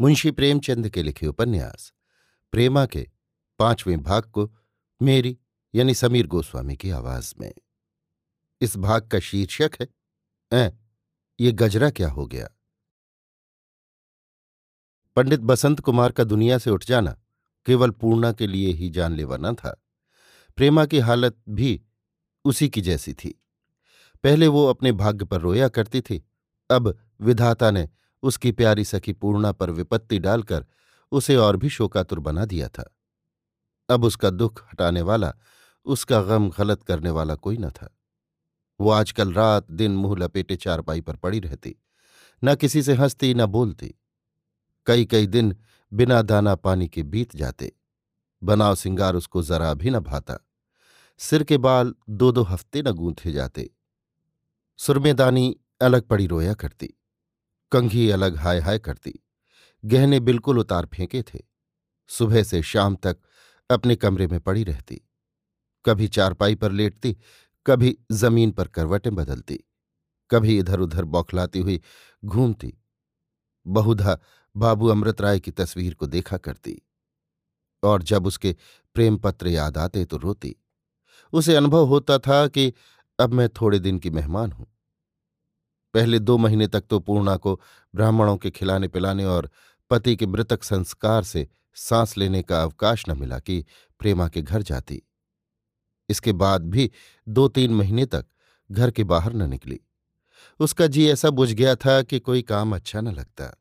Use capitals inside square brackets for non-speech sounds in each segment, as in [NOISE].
मुंशी प्रेमचंद के लिखे उपन्यास प्रेमा के पाँचवें भाग को मेरी यानी समीर गोस्वामी की आवाज़ में। इस भाग का शीर्षक है ए, ये गजरा क्या हो गया? पंडित बसंत कुमार का दुनिया से उठ जाना केवल पूर्णा के लिए ही जानलेवा न था। प्रेमा की हालत भी उसी की जैसी थी। पहले वो अपने भाग्य पर रोया करती थी अब विधाता ने उसकी प्यारी सखी पूर्णा पर विपत्ति डालकर उसे और भी शोकातुर बना दिया था। अब उसका दुख हटाने वाला, उसका गम गलत करने वाला कोई न था। वो आजकल रात दिन मुँह लपेटे चारपाई पर पड़ी रहती, न किसी से हंसती, न बोलती। कई कई दिन बिना दाना पानी के बीत जाते, बनाव सिंगार उसको जरा भी न भाता। सिर के बाल दो दो हफ़्ते न गूंथे जाते। सुरमेदानी अलग पड़ी रोया करती। कंघी अलग हाय हाय करती। गहने बिल्कुल उतार फेंके थे। सुबह से शाम तक अपने कमरे में पड़ी रहती। कभी चारपाई पर लेटती, कभी ज़मीन पर करवटें बदलती, कभी इधर उधर बौखलाती हुई घूमती। बहुधा बाबू अमृत राय की तस्वीर को देखा करती और जब उसके प्रेम पत्र याद आते तो रोती। उसे अनुभव होता था कि अब मैं थोड़े दिन की मेहमान हूँ। पहले दो महीने तक तो पूर्णा को ब्राह्मणों के खिलाने पिलाने और पति के मृतक संस्कार से सांस लेने का अवकाश न मिला कि प्रेमा के घर जाती। इसके बाद भी दो तीन महीने तक घर के बाहर न निकली। उसका जी ऐसा बुझ गया था कि कोई काम अच्छा न लगता।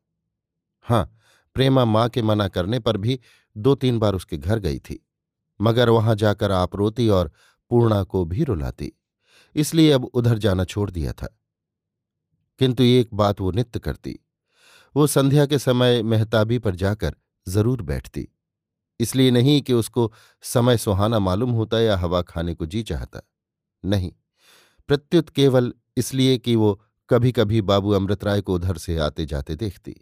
हाँ प्रेमा माँ के मना करने पर भी दो तीन बार उसके घर गई थी, मगर वहाँ जाकर आप रोती और पूर्णा को भी रुलाती, इसलिए अब उधर जाना छोड़ दिया था। किंतु एक बात वो नित्य करती। वो संध्या के समय मेहताबी पर जाकर ज़रूर बैठती। इसलिए नहीं कि उसको समय सुहाना मालूम होता या हवा खाने को जी चाहता। नहीं, प्रत्युत केवल इसलिए कि वो कभी कभी बाबू अमृत राय को उधर से आते जाते देखती।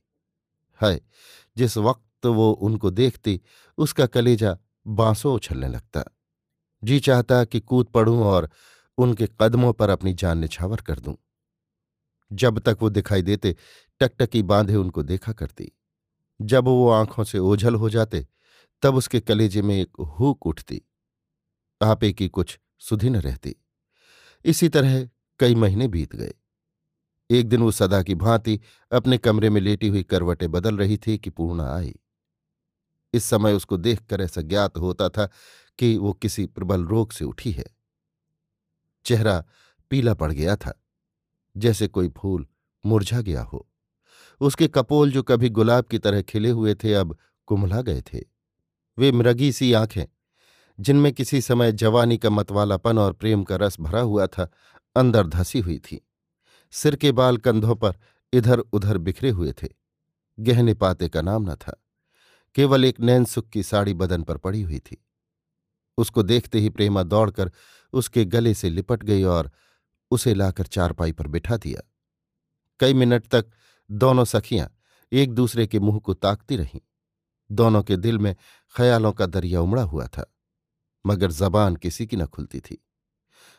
है जिस वक्त वो उनको देखती, उसका कलेजा बांसों उछलने लगता। जी चाहता कि कूद पड़ूं और उनके कदमों पर अपनी जान निछावर कर दूँ। जब तक वो दिखाई देते, टकटकी बांधे उनको देखा करती। जब वो आँखों से ओझल हो जाते, तब उसके कलेजे में एक हुक उठती। आपे की कुछ सुधी न रहती। इसी तरह कई महीने बीत गए। एक दिन वो सदा की भांति अपने कमरे में लेटी हुई करवटें बदल रही थी कि पूर्णा आई। इस समय उसको देखकर ऐसा ज्ञात होता था कि वो किसी प्रबल रोग से उठी है। चेहरा पीला पड़ गया था। जैसे कोई फूल मुरझा गया हो। उसके कपोल जो कभी गुलाब की तरह खिले हुए थे, अब कुमला गए थे। वे मृगी सी आँखें, जिनमें किसी समय जवानी का मतवालापन और प्रेम का रस भरा हुआ था, अंदर धसी हुई थी। सिर के बाल कंधों पर इधर उधर बिखरे हुए थे। गहने पाते का नाम न था। केवल एक नैन सुख की साड़ी बदन पर पड़ी हुई थी। उसको देखते ही प्रेमा दौड़कर उसके गले से लिपट गई और उसे लाकर चारपाई पर बिठा दिया। कई मिनट तक दोनों सखियाँ एक दूसरे के मुँह को ताकती रहीं। दोनों के दिल में ख्यालों का दरिया उमड़ा हुआ था, मगर जबान किसी की न खुलती थी।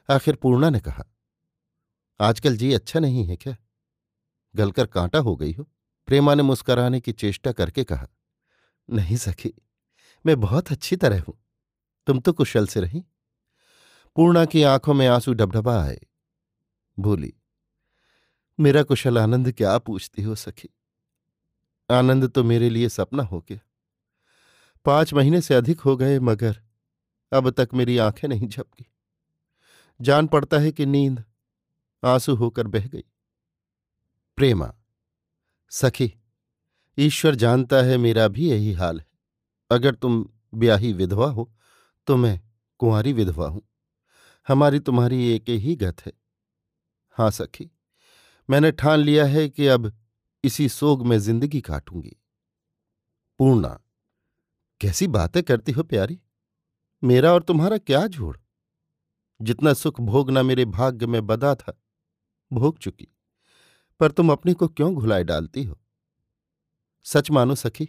आखिर पूर्णा ने कहा, आजकल जी अच्छा नहीं है क्या? गलकर कांटा हो गई हो? प्रेमा ने मुस्कराने की चेष्टा करके कहा, नहीं सखी, मैं बहुत अच्छी तरह हूँ। तुम तो कुशल से रही। पूर्णा की आँखों में आँसू डबडबा आए। भूली मेरा कुशल आनंद क्या पूछती हो सखी? आनंद तो मेरे लिए सपना हो गया। पाँच महीने से अधिक हो गए मगर अब तक मेरी आँखें नहीं झपकी। जान पड़ता है कि नींद आँसू होकर बह गई। प्रेमा, सखी, ईश्वर जानता है मेरा भी यही हाल है। अगर तुम ब्याही विधवा हो तो मैं कुंवारी विधवा हूँ। हमारी तुम्हारी एक ही गत है। हाँ सखी, मैंने ठान लिया है कि अब इसी सोग में ज़िंदगी काटूँगी। पूर्णा, कैसी बातें करती हो प्यारी? मेरा और तुम्हारा क्या जोड़? जितना सुख भोगना मेरे भाग्य में बदा था, भोग चुकी। पर तुम अपने को क्यों घुलाए डालती हो? सच मानो सखी,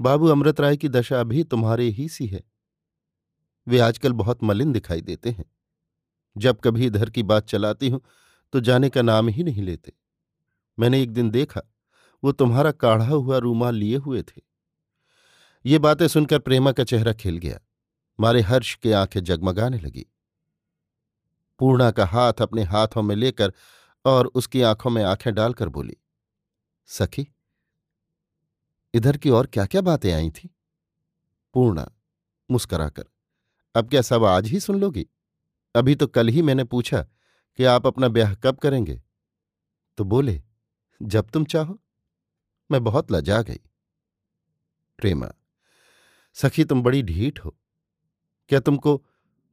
बाबू अमृत राय की दशा भी तुम्हारे ही सी है। वे आजकल बहुत मलिन दिखाई देते हैं। जब कभी इधर की बात चलाती हूँ तो जाने का नाम ही नहीं लेते। मैंने एक दिन देखा, वो तुम्हारा काढ़ा हुआ रूमाल लिए हुए थे। ये बातें सुनकर प्रेमा का चेहरा खिल गया। मारे हर्ष के आँखें जगमगाने लगी। पूर्णा का हाथ अपने हाथों में लेकर और उसकी आँखों में आँखें डालकर बोली, सखी, इधर की और क्या क्या बातें आई थी? पूर्णा मुस्कराकर, अब क्या सब आज ही सुन लोगी? अभी तो कल ही मैंने पूछा कि आप अपना ब्याह कब करेंगे? तो बोले, जब तुम चाहो। मैं बहुत लजा गई। प्रेमा, सखी तुम बड़ी ढीठ हो। क्या तुमको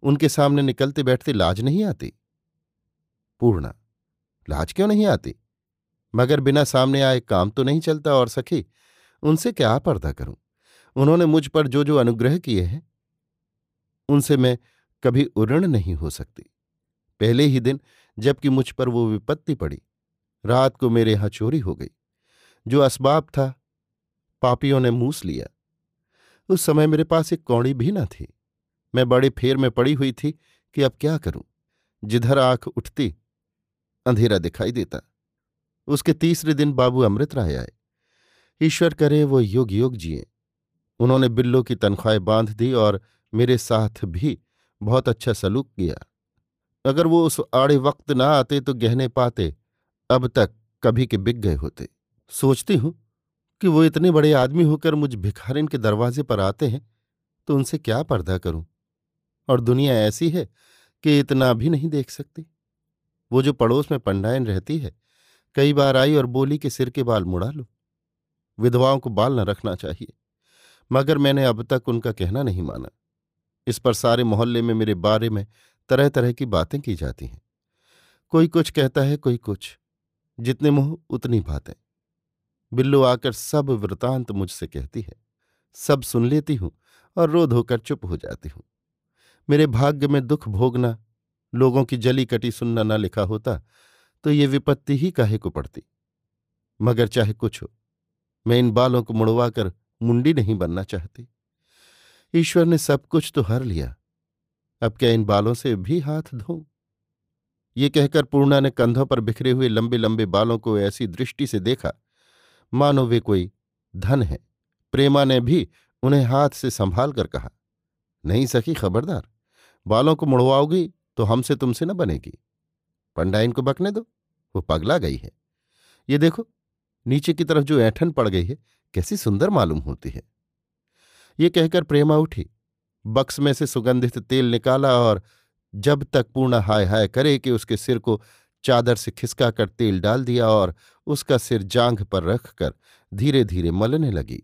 उनके सामने निकलते बैठते लाज नहीं आती? पूर्णा, लाज क्यों नहीं आती? मगर बिना सामने आए काम तो नहीं चलता और सखी, उनसे क्या पर्दा करूँ? उन्होंने मुझ पर जो जो अनुग्रह किए हैं, उनसे मैं कभी उऋण नहीं हो सकती। पहले ही दिन, जबकि मुझ पर वो विपत्ति पड़ी। रात को मेरे यहाँ चोरी हो गई। जो असबाब था, पापियों ने मूस लिया। उस समय मेरे पास एक कौड़ी भी न थी। मैं बड़े फेर में पड़ी हुई थी कि अब क्या करूँ? जिधर आँख उठती, अंधेरा दिखाई देता। उसके तीसरे दिन बाबू अमृत राय आए। ईश्वर करे, वो युग युग जिए। उन्होंने बिल्लो की तनख्वाहें बाँध दी और मेरे साथ भी बहुत अच्छा सलूक किया। अगर वो उस आड़े वक्त ना आते तो गहने पाते, अब तक कभी के बिक गए होते। सोचती हूँ कि वो इतने बड़े आदमी होकर मुझ भिखारिन के दरवाजे पर आते हैं तो उनसे क्या पर्दा करूँ? और दुनिया ऐसी है कि इतना भी नहीं देख सकती। वो जो पड़ोस में पंडायन रहती है, कई बार आई और बोली कि सिर के बाल मुड़ा लो। विधवाओं को बाल न रखना चाहिए, मगर मैंने अब तक उनका कहना नहीं माना। इस पर सारे मोहल्ले में मेरे बारे में तरह तरह की बातें की जाती हैं। कोई कुछ कहता है, कोई कुछ। जितने मुँह, उतनी बातें। बिल्लू आकर सब वृतांत मुझसे कहती है। सब सुन लेती हूँ और रो धोकर चुप हो जाती हूँ। मेरे भाग्य में दुख भोगना, लोगों की जली कटी सुनना न लिखा होता तो ये विपत्ति ही काहे को पड़ती? मगर चाहे कुछ हो, मैं इन बालों को मुड़वाकर मुंडी नहीं बनना चाहती। ईश्वर ने सब कुछ तो हर लिया। अब क्या इन बालों से भी हाथ धो? ये कहकर पूर्णा ने कंधों पर बिखरे हुए लंबे लंबे बालों को ऐसी दृष्टि से देखा, मानो वे कोई धन है। प्रेमा ने भी उन्हें हाथ से संभाल कर कहा, नहीं सखी खबरदार, बालों को मुड़वाओगी तो हमसे तुमसे न बनेगी। पंडाइन को बकने दो, वो पगला गई है। ये देखो, नीचे की तरफ़ जो ऐठन पड़ गई है, कैसी सुंदर मालूम होती है। ये कहकर प्रेमा उठी बक्स में से सुगंधित तेल निकाला और जब तक पूर्ण हाय हाय करे कि उसके सिर को चादर से खिसका कर तेल डाल दिया और उसका सिर जांघ पर रखकर धीरे धीरे मलने लगी।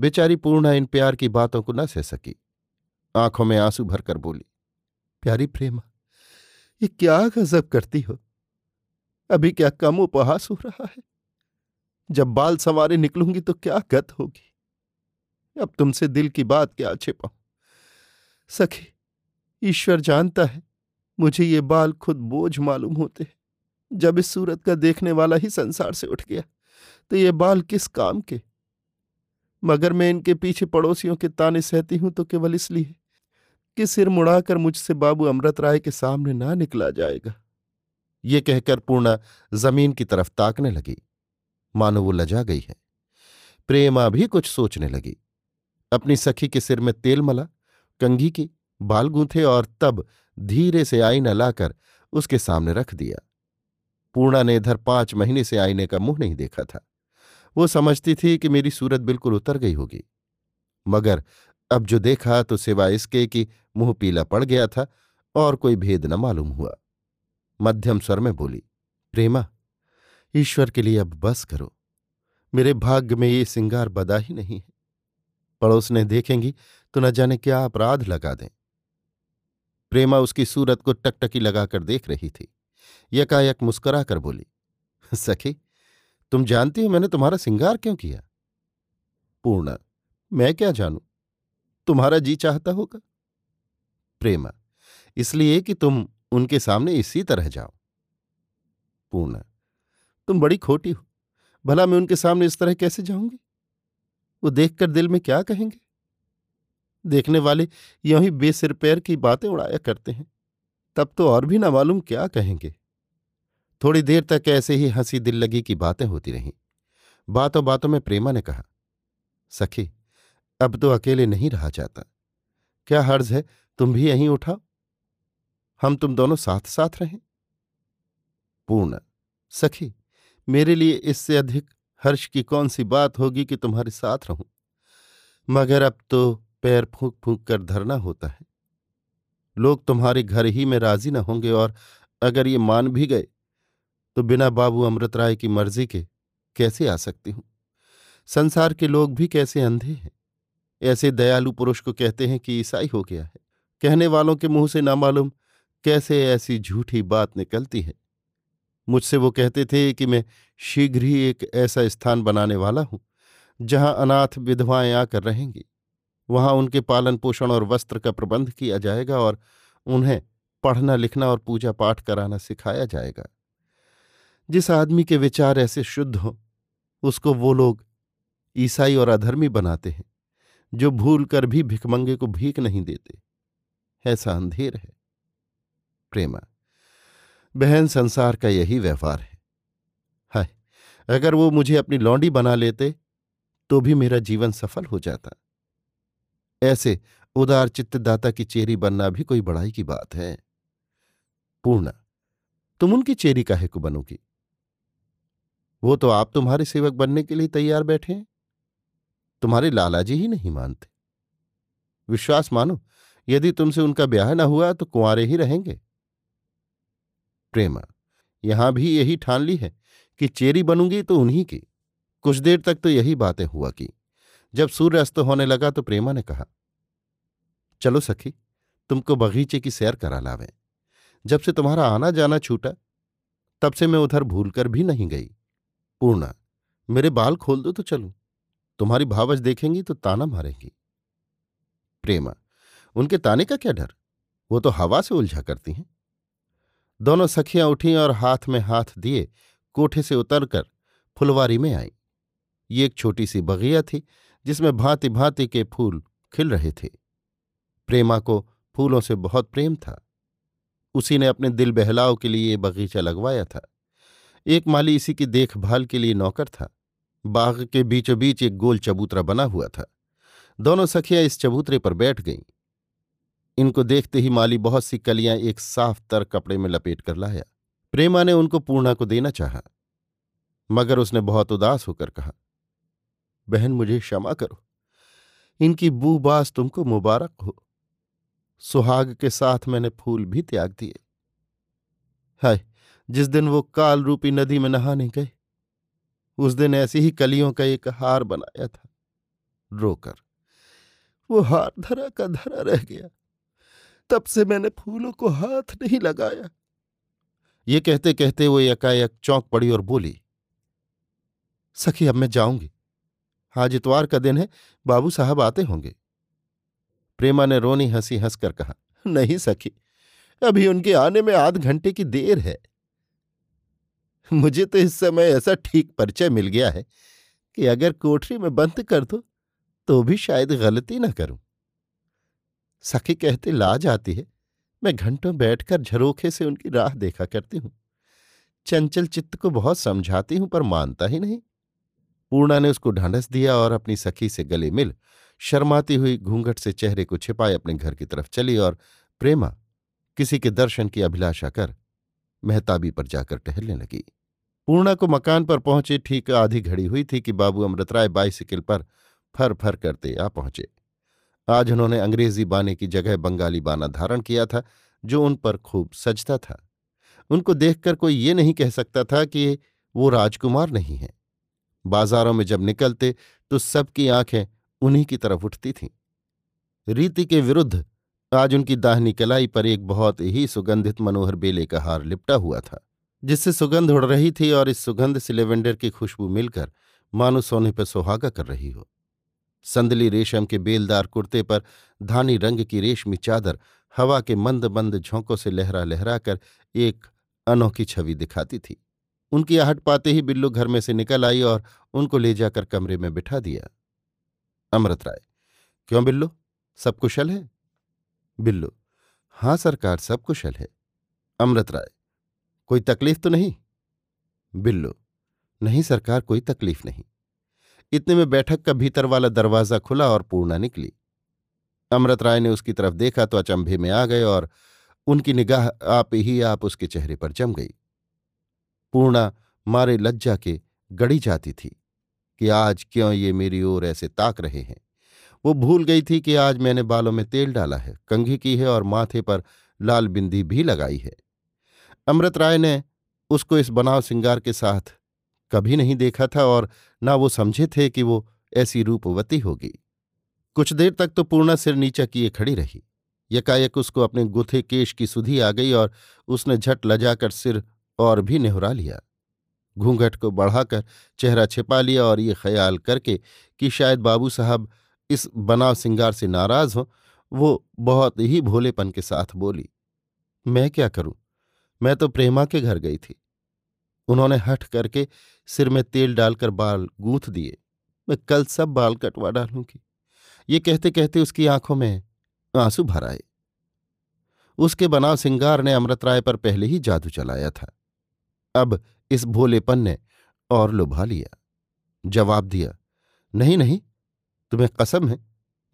बेचारी पूर्णा इन प्यार की बातों को न सह सकी। आँखों में आँसू भरकर बोली, प्यारी प्रेमा, ये क्या गजब करती हो? अभी क्या कम उपहास हो रहा है? जब बाल संवारे निकलूँगी तो क्या गत होगी? अब तुमसे दिल की बात क्या छिपाऊं? सखी, ईश्वर जानता है, मुझे ये बाल खुद बोझ मालूम होते हैं। जब इस सूरत का देखने वाला ही संसार से उठ गया तो ये बाल किस काम के? मगर मैं इनके पीछे पड़ोसियों के ताने सहती हूँ तो केवल इसलिए कि सिर मुड़ाकर मुझसे बाबू अमृत राय के सामने ना निकला जाएगा। ये कहकर पूर्णा ज़मीन की तरफ़ ताकने लगी। मानो वो लजा गई है। प्रेमा भी कुछ सोचने लगी। अपनी सखी के सिर में तेल मला कंघी की बाल गूंथे और तब धीरे से आईना लाकर उसके सामने रख दिया। पूर्णा ने इधर पाँच महीने से आईने का मुँह नहीं देखा था। वो समझती थी कि मेरी सूरत बिल्कुल उतर गई होगी। मगर अब जो देखा तो सिवाय इसके कि मुँह पीला पड़ गया था और कोई भेद न मालूम हुआ। मध्यम स्वर में बोली, प्रेमा, ईश्वर के लिए अब बस करो। मेरे भाग्य में ये सिंगार बदा ही नहीं है। पड़ोस ने देखेंगी तो न जाने क्या अपराध लगा दें। प्रेमा उसकी सूरत को टकटकी लगाकर देख रही थी। यकायक मुस्कुरा कर बोली, सखी, तुम जानती हो मैंने तुम्हारा सिंगार क्यों किया? पूर्णा, मैं क्या जानू? तुम्हारा जी चाहता होगा? प्रेमा, इसलिए कि तुम उनके सामने इसी तरह जाओ। पूर्णा, तुम बड़ी खोटी हो। भला मैं उनके सामने इस तरह कैसे जाऊँगी? वो देखकर दिल में क्या कहेंगे? देखने वाले यों ही बेसिर पैर की बातें उड़ाया करते हैं। तब तो और भी ना मालूम क्या कहेंगे। थोड़ी देर तक ऐसे ही हँसी दिल लगी की बातें होती रहीं। बातों बातों में प्रेमा ने कहा, सखी, अब तो अकेले नहीं रहा जाता। क्या हर्ज है तुम भी यहीं उठाओ? हम तुम दोनों साथ साथ रहें? पूर्ण। सखी, मेरे लिए इससे अधिक हर्ष की कौन सी बात होगी कि तुम्हारे साथ रहूँ? मगर अब तो पैर फूंक फूक कर धरना होता है। लोग तुम्हारे घर ही में राज़ी न होंगे और अगर ये मान भी गए तो बिना बाबू अमृत राय की मर्ज़ी के कैसे आ सकती हूँ? संसार के लोग भी कैसे अंधे हैं? ऐसे दयालु पुरुष को कहते हैं कि ईसाई हो गया है। कहने वालों के मुँह से ना मालूम कैसे ऐसी झूठी बात निकलती है। मुझसे वो कहते थे कि मैं शीघ्र ही एक ऐसा स्थान बनाने वाला हूँ, जहाँ अनाथ विधवाएँ आकर रहेंगी। वहाँ उनके पालन पोषण और वस्त्र का प्रबंध किया जाएगा और उन्हें पढ़ना, लिखना और पूजा पाठ कराना सिखाया जाएगा। जिस आदमी के विचार ऐसे शुद्ध हों, उसको वो लोग ईसाई और अधर्मी बनाते हैं, जो भूल कर भी भिकमंगे को भीख नहीं देते। ऐसा अंधेर है। प्रेमा, बहन, संसार का यही व्यवहार है। हाय, अगर वो मुझे अपनी लौंडी बना लेते तो भी मेरा जीवन सफल हो जाता। ऐसे उदार चित्तदाता की चेरी बनना भी कोई बड़ाई की बात है। पूर्णा, तुम उनकी चेरी काहे को बनोगी? वो तो आप तुम्हारे सेवक बनने के लिए तैयार बैठे हैं। तुम्हारे लालाजी ही नहीं मानते। विश्वास मानो, यदि तुमसे उनका ब्याह न हुआ तो कुंवारे ही रहेंगे। प्रेमा, यहाँ भी यही ठान ली है कि चेरी बनूँगी तो उन्हीं की। कुछ देर तक तो यही बातें हुआ की। जब सूर्य अस्त होने लगा तो प्रेमा ने कहा, चलो सखी, तुमको बगीचे की सैर करा लावें। जब से तुम्हारा आना जाना छूटा, तब से मैं उधर भूलकर भी नहीं गई। पूर्णा, मेरे बाल खोल दो तो चलूँ। तुम्हारी भावज देखेंगी तो ताना मारेंगी। प्रेमा, उनके ताने का क्या डर? वो तो हवा से उलझा करती हैं। दोनों सखियाँ उठीं और हाथ में हाथ दिए कोठे से उतरकर फुलवारी में आईं। ये एक छोटी सी बगिया थी जिसमें भांति भांति के फूल खिल रहे थे। प्रेमा को फूलों से बहुत प्रेम था। उसी ने अपने दिल बहलाव के लिए बगीचा लगवाया था। एक माली इसी की देखभाल के लिए नौकर था। बाग के बीचों बीच एक गोल चबूतरा बना हुआ था। दोनों सखियाँ इस चबूतरे पर बैठ गईं। इनको देखते ही माली बहुत सी कलियाँ एक साफ़ तर कपड़े में लपेट कर लाया। प्रेमा ने उनको पूर्णा को देना चाहा। मगर उसने बहुत उदास होकर कहा बहन मुझे क्षमा करो। इनकी बूबास तुमको मुबारक हो। सुहाग के साथ मैंने फूल भी त्याग दिए। हाय, जिस दिन वो काल रूपी नदी में नहाने गए, उस दिन ऐसी ही कलियों का एक हार बनाया था। रोकर, वो हार धरा का धरा रह गया। तब से मैंने फूलों को हाथ नहीं लगाया। ये कहते कहते वो एकाएक चौंक पड़ी और बोली, सखी, अब मैं जाऊँगी। आज इतवार का दिन है, बाबू साहब आते होंगे। प्रेमा ने रोनी हँसी हंसकर कहा, नहीं सखी, अभी उनके आने में आध घंटे की देर है। मुझे तो इस समय ऐसा ठीक परिचय मिल गया है कि अगर कोठरी में बंद कर दो तो भी शायद गलती ना करूँ। सखी कहते, लाज आती है। मैं घंटों बैठकर झरोखे से उनकी राह देखा करती हूँ। चंचल चित्त को बहुत समझाती हूँ, पर मानता ही नहीं। पूर्णा ने उसको ढांढस दिया और अपनी सखी से गले मिल शर्माती हुई घूंघट से चेहरे को छिपाए अपने घर की तरफ़ चली और प्रेमा किसी के दर्शन की अभिलाषा कर मेहताबी पर जाकर टहलने लगी। पूर्णा को मकान पर पहुँचे ठीक आधी घड़ी हुई थी कि बाबू अमृतराय बाइसिकल पर फर फर करते आ पहुँचे। आज उन्होंने अंग्रेज़ी बाने की जगह बंगाली बाना धारण किया था, जो उन पर खूब सजता था। उनको देखकर कोई ये नहीं कह सकता था कि वो राजकुमार नहीं है। बाजारों में जब निकलते तो सबकी आँखें उन्हीं की तरफ़ उठती थीं। रीति के विरुद्ध आज उनकी दाहनी कलाई पर एक बहुत ही सुगंधित मनोहर बेले का हार लिपटा हुआ था, जिससे सुगंध उड़ रही थी और इस सुगंध से लेवेंडर की खुशबू मिलकर मानो सोने पर सुहागा कर रही हो। संदली रेशम के बेलदार कुर्ते पर धानी रंग की रेशमी चादर हवा के मंद मंद झोंकों से लहरा लहरा कर एक अनोखी छवि दिखाती थी। उनकी आहट पाते ही बिल्लू घर में से निकल आई और उनको ले जाकर कमरे में बिठा दिया। अमृत राय, क्यों बिल्लू? सब कुशल है? बिल्लू, हाँ सरकार, सब कुशल है। अमृत राय, कोई तकलीफ़ तो नहीं? बिल्लू, नहीं सरकार, कोई तकलीफ़ नहीं। इतने में बैठक का भीतर वाला दरवाज़ा खुला और पूर्णा निकली। अमृत राय ने उसकी तरफ़ देखा तो अचंभे में आ गए और उनकी निगाह आप ही, आप उसके चेहरे पर जम गई। पूर्णा मारे लज्जा के गड़ी जाती थी कि आज क्यों ये मेरी ओर ऐसे ताक रहे हैं। वो भूल गई थी कि आज मैंने बालों में तेल डाला है, कंघी की है और माथे पर लाल बिंदी भी लगाई है। अमृत राय ने उसको इस बनाव सिंगार के साथ कभी नहीं देखा था और ना वो समझे थे कि वो ऐसी रूपवती होगी। कुछ देर तक तो पूर्णा सिर नीचा किए खड़ी रही। यकायक उसको अपने गुथे केश की सुधी आ गई और उसने झट लजाकर सिर और भी नेहरा लिया। घूंघट को बढ़ाकर चेहरा छिपा लिया और ये ख्याल करके कि शायद बाबू साहब इस बनाव सिंगार से नाराज़ हो, वो बहुत ही भोलेपन के साथ बोली, मैं क्या करूँ? मैं तो प्रेमा के घर गई थी। उन्होंने हठ करके सिर में तेल डालकर बाल गूंथ दिए। मैं कल सब बाल कटवा डालूँगी। ये कहते कहते उसकी आँखों में आँसू भर आए। उसके बनाव सिंगार ने अमृत राय पर पहले ही जादू चलाया था। अब इस भोलेपन ने और लुभा लिया। जवाब दिया, नहीं नहीं, तुम्हें कसम है,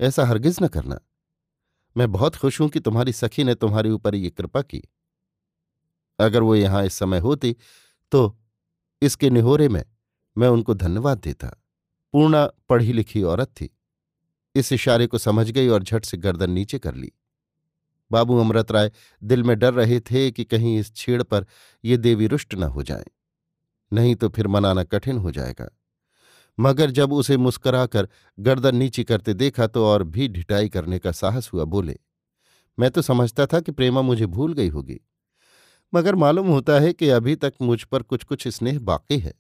ऐसा हरगिज न करना। मैं बहुत खुश हूँ कि तुम्हारी सखी ने तुम्हारे ऊपर ये कृपा की। अगर वो यहाँ इस समय होती तो इसके निहोरे में मैं उनको धन्यवाद देता। पूर्णा पढ़ी लिखी औरत थी। इस इशारे को समझ गई और झट से गर्दन नीचे कर ली। बाबू अमृत राय दिल में डर रहे थे कि कहीं इस छेड़ पर ये देवी रुष्ट न हो जाए। नहीं तो फिर मनाना कठिन हो जाएगा। मगर जब उसे मुस्कराकर गर्दन नीची करते देखा तो और भी ढिटाई करने का साहस हुआ, बोले, मैं तो समझता था कि प्रेमा मुझे भूल गई होगी। मगर मालूम होता है कि अभी तक मुझ पर कुछ कुछ स्नेह बाकी है।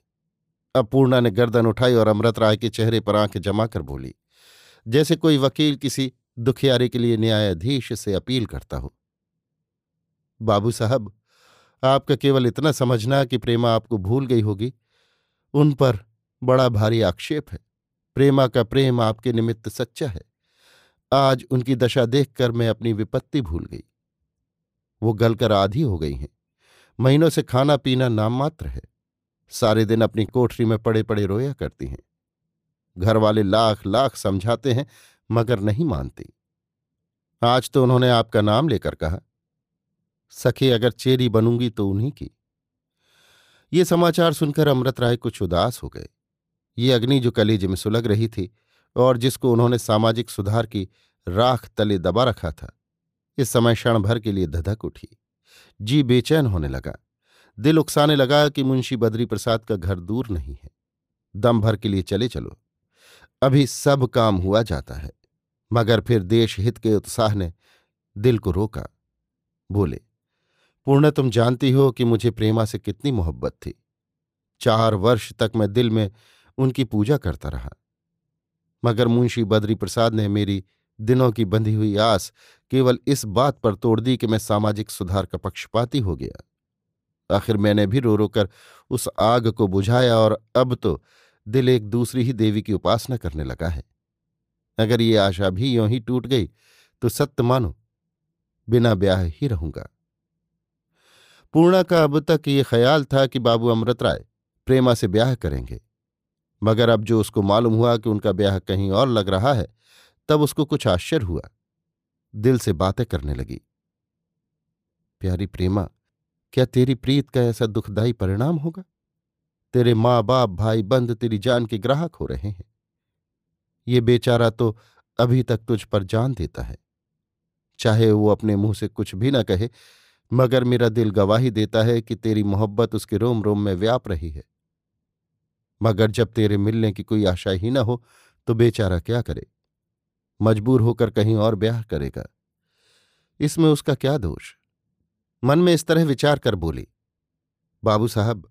अब पूर्णा ने गर्दन उठाई और अमृत राय के चेहरे पर आँखें जमा कर बोली, जैसे कोई वकील किसी दुखियारे के लिए न्यायाधीश से अपील करता हूँ। बाबू साहब, आपका केवल इतना समझना कि प्रेमा आपको भूल गई होगी। उन पर बड़ा भारी आक्षेप है। प्रेमा का प्रेम आपके निमित्त सच्चा है। आज उनकी दशा देखकर मैं अपनी विपत्ति भूल गई। वो गलकर आधी हो गई हैं। महीनों से खाना पीना नाम मात्र है। सारे दिन अपनी कोठरी में पड़े पड़े रोया करती हैं। घर वाले लाख लाख समझाते हैं मगर नहीं मानती। आज तो उन्होंने आपका नाम लेकर कहा, सखी, अगर चेरी बनूँगी तो उन्हीं की। ये समाचार सुनकर अमृत राय कुछ उदास हो गए। ये अग्नि जो कलेजे में सुलग रही थी और जिसको उन्होंने सामाजिक सुधार की राख तले दबा रखा था, इस समय क्षण भर के लिए धधक उठी। जी बेचैन होने लगा। दिल उकसाने लगा कि मुंशी बद्री प्रसाद का घर दूर नहीं है। दम भर के लिए चले चलो। अभी सब काम हुआ जाता है। मगर फिर देश हित के उत्साह ने दिल को रोका। बोले, पूर्ण, तुम जानती हो कि मुझे प्रेमा से कितनी मोहब्बत थी। चार वर्ष तक मैं दिल में उनकी पूजा करता रहा। मगर मुंशी बद्री प्रसाद ने मेरी दिनों की बंधी हुई आस केवल इस बात पर तोड़ दी कि मैं सामाजिक सुधार का पक्षपाती हो गया। आखिर मैंने भी रो रोकर उस आग को बुझाया और अब तो दिल एक दूसरी ही देवी की उपासना करने लगा है। अगर ये आशा भी यों ही टूट गई तो सत्य मानो, बिना ब्याह ही रहूँगा। पूर्णा का अब तक ये ख्याल था कि बाबू अमृत राय प्रेमा से ब्याह करेंगे। मगर अब जो उसको मालूम हुआ कि उनका ब्याह कहीं और लग रहा है, तब उसको कुछ आश्चर्य हुआ। दिल से बातें करने लगी। प्यारी प्रेमा, क्या तेरी प्रीत का ऐसा दुखदायी परिणाम होगा? तेरे माँ बाप भाई बंद तेरी जान के ग्राहक हो रहे हैं। ये बेचारा तो अभी तक तुझ पर जान देता है। चाहे वो अपने मुँह से कुछ भी न कहे, मगर मेरा दिल गवाही देता है कि तेरी मोहब्बत उसके रोम रोम में व्याप रही है। मगर जब तेरे मिलने की कोई आशा ही न हो तो बेचारा क्या करे? मजबूर होकर कहीं और ब्याह करेगा। इसमें उसका क्या दोष? मन में इस तरह विचार कर बोली, बाबू साहब,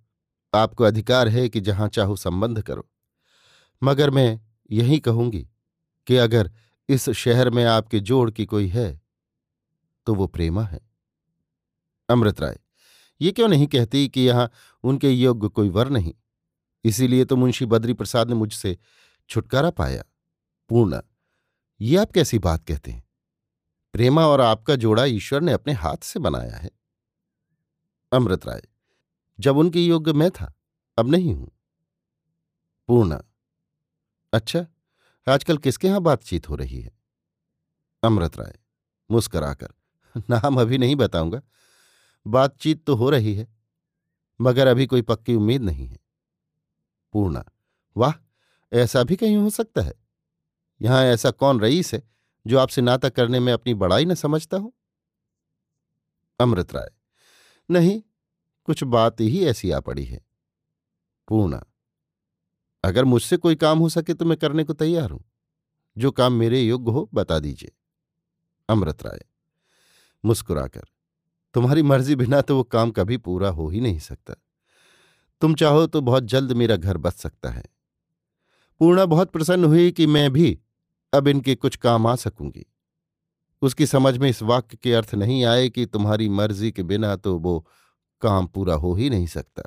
आपको अधिकार है कि जहाँ चाहो संबंध करो, मगर मैं यही कहूँगी कि अगर इस शहर में आपके जोड़ की कोई है तो वो प्रेमा है। अमृत राय, ये क्यों नहीं कहती कि यहाँ उनके योग्य कोई वर नहीं? इसीलिए तो मुंशी बद्री प्रसाद ने मुझसे छुटकारा पाया। पूर्णा, ये आप कैसी बात कहते हैं? प्रेमा और आपका जोड़ा ईश्वर ने अपने हाथ से बनाया है। अमृत राय, जब उनके योग्य मैं था, अब नहीं हूँ। पूर्णा अच्छा आजकल किसके यहाँ बातचीत हो रही है? अमृत राय, मुस्कराकर। [LAUGHS] नाम अभी नहीं बताऊँगा। बातचीत तो हो रही है, मगर अभी कोई पक्की उम्मीद नहीं है। पूर्णा, वाह, ऐसा भी कहीं हो सकता है? यहाँ ऐसा कौन रईस है, जो आपसे नाता करने में अपनी बड़ाई न समझता हो? अमृत राय, नहीं, कुछ बात ही ऐसी आ पड़ी है। पूर्णा अगर मुझसे कोई काम हो सके तो मैं करने को तैयार हूँ। जो काम मेरे योग्य हो, बता दीजिए। अमृत राय, मुस्कुराकर, तुम्हारी मर्ज़ी बिना तो वो काम कभी पूरा हो ही नहीं सकता। तुम चाहो तो बहुत जल्द मेरा घर बच सकता है। पूर्णा बहुत प्रसन्न हुई कि मैं भी अब इनके कुछ काम आ सकूँगी। उसकी समझ में इस वाक्य के अर्थ नहीं आए कि तुम्हारी मर्ज़ी के बिना तो वो काम पूरा हो ही नहीं सकता।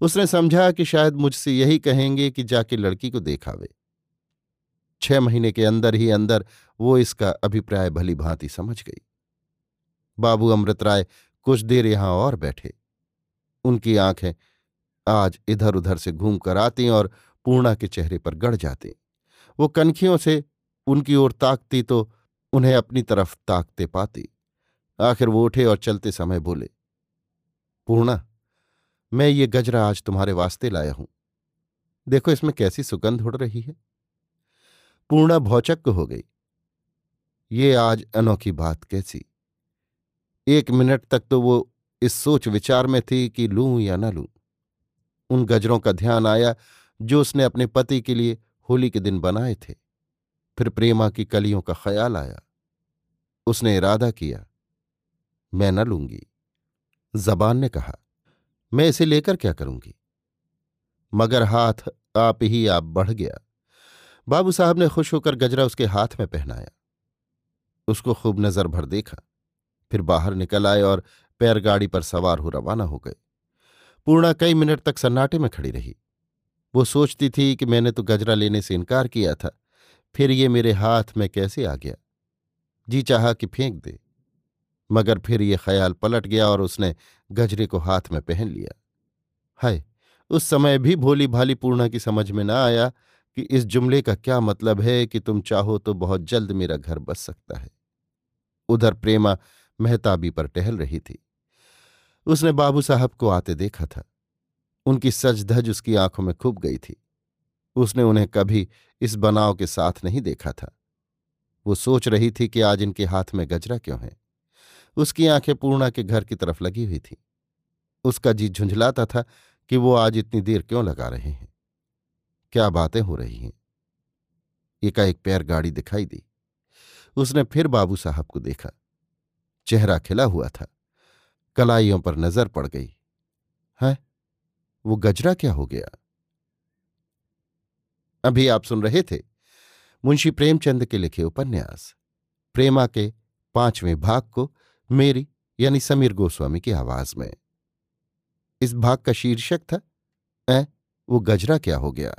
उसने समझा कि शायद मुझसे यही कहेंगे कि जाके लड़की को देखावे। छह महीने के अंदर ही अंदर वो इसका अभिप्राय भली भांति समझ गई। बाबू अमृत राय कुछ देर यहाँ और बैठे। उनकी आँखें आज इधर उधर से घूम कर आती और पूर्णा के चेहरे पर गड़ जाती। वो कनखियों से उनकी ओर ताकती तो उन्हें अपनी तरफ़ ताकते पाती। आखिर वो उठे और चलते समय बोले, पूर्णा मैं ये गजरा आज तुम्हारे वास्ते लाया हूँ। देखो, इसमें कैसी सुगंध उड़ रही है। पूर्णा भौचक हो गई। ये आज अनोखी बात कैसी? एक मिनट तक तो वो इस सोच विचार में थी कि लूँ या न लूँ। उन गजरों का ध्यान आया जो उसने अपने पति के लिए होली के दिन बनाए थे। फिर प्रेमा की कलियों का ख्याल आया। उसने इरादा किया, मैं न लूँगी। जबान ने कहा मैं इसे लेकर क्या करूँगी? मगर हाथ आप ही, आप बढ़ गया। बाबू साहब ने खुश होकर गजरा उसके हाथ में पहनाया। उसको खूब नज़र भर देखा। फिर बाहर निकल आए और पैरगाड़ी पर सवार हो रवाना हो गए। पूर्णा कई मिनट तक सन्नाटे में खड़ी रही। वो सोचती थी कि मैंने तो गजरा लेने से इनकार किया था। फिर ये मेरे हाथ में कैसे आ गया? जी चाहा कि फेंक दे। मगर फिर ये ख्याल पलट गया और उसने गजरे को हाथ में पहन लिया। हाय, उस समय भी भोली भाली पूर्णा की समझ में न आया कि इस जुमले का क्या मतलब है कि तुम चाहो तो बहुत जल्द मेरा घर बस सकता है। उधर प्रेमा मेहताबी पर टहल रही थी। उसने बाबू साहब को आते देखा था। उनकी सज धज उसकी आँखों में खूब गई थी। उसने उन्हें कभी इस बनाव के साथ नहीं देखा था। वो सोच रही थी कि आज इनके हाथ में गजरा क्यों है? उसकी आँखें पूर्णा के घर की तरफ़ लगी हुई थी। उसका जी झुंझलाता था कि वो आज इतनी देर क्यों लगा रहे हैं? क्या बातें हो रही हैं? एकाएक पैर गाड़ी दिखाई दी। उसने फिर बाबू साहब को देखा। चेहरा खिला हुआ था। कलाइयों पर नज़र पड़ गई। है? वो गजरा क्या हो गया? अभी आप सुन रहे थे मुंशी प्रेमचंद के लिखे उपन्यास। प्रेमा के पाँचवें भाग को मेरी, यानी समीर गोस्वामी की आवाज़ में। इस भाग का शीर्षक था ए वो गजरा क्या हो गया?